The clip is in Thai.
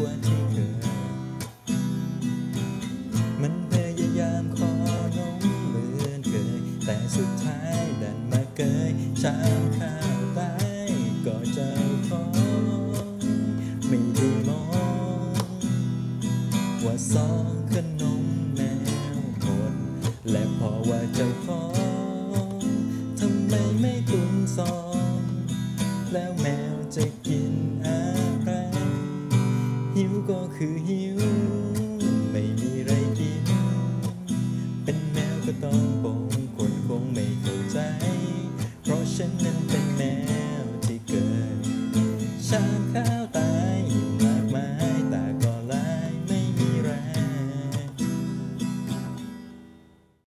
หัวใจเธอ มันพยายามขอลงเหมือนเคย แต่สุดท้ายดันมาเกยชามข้าวตายก็เจ้ของไม่ได้มอง ว่าซองขนมแมวคน และพอว่าเจ้าของทำไมไม่ตุนซอง แล้วแมว คือหิว ไม่มีไรกิน เป็นแมวก็ต้องบงคนคงไม่เข้าใจ เพราะฉันนั้นเป็นแมวที่เกิดช้างขาวตา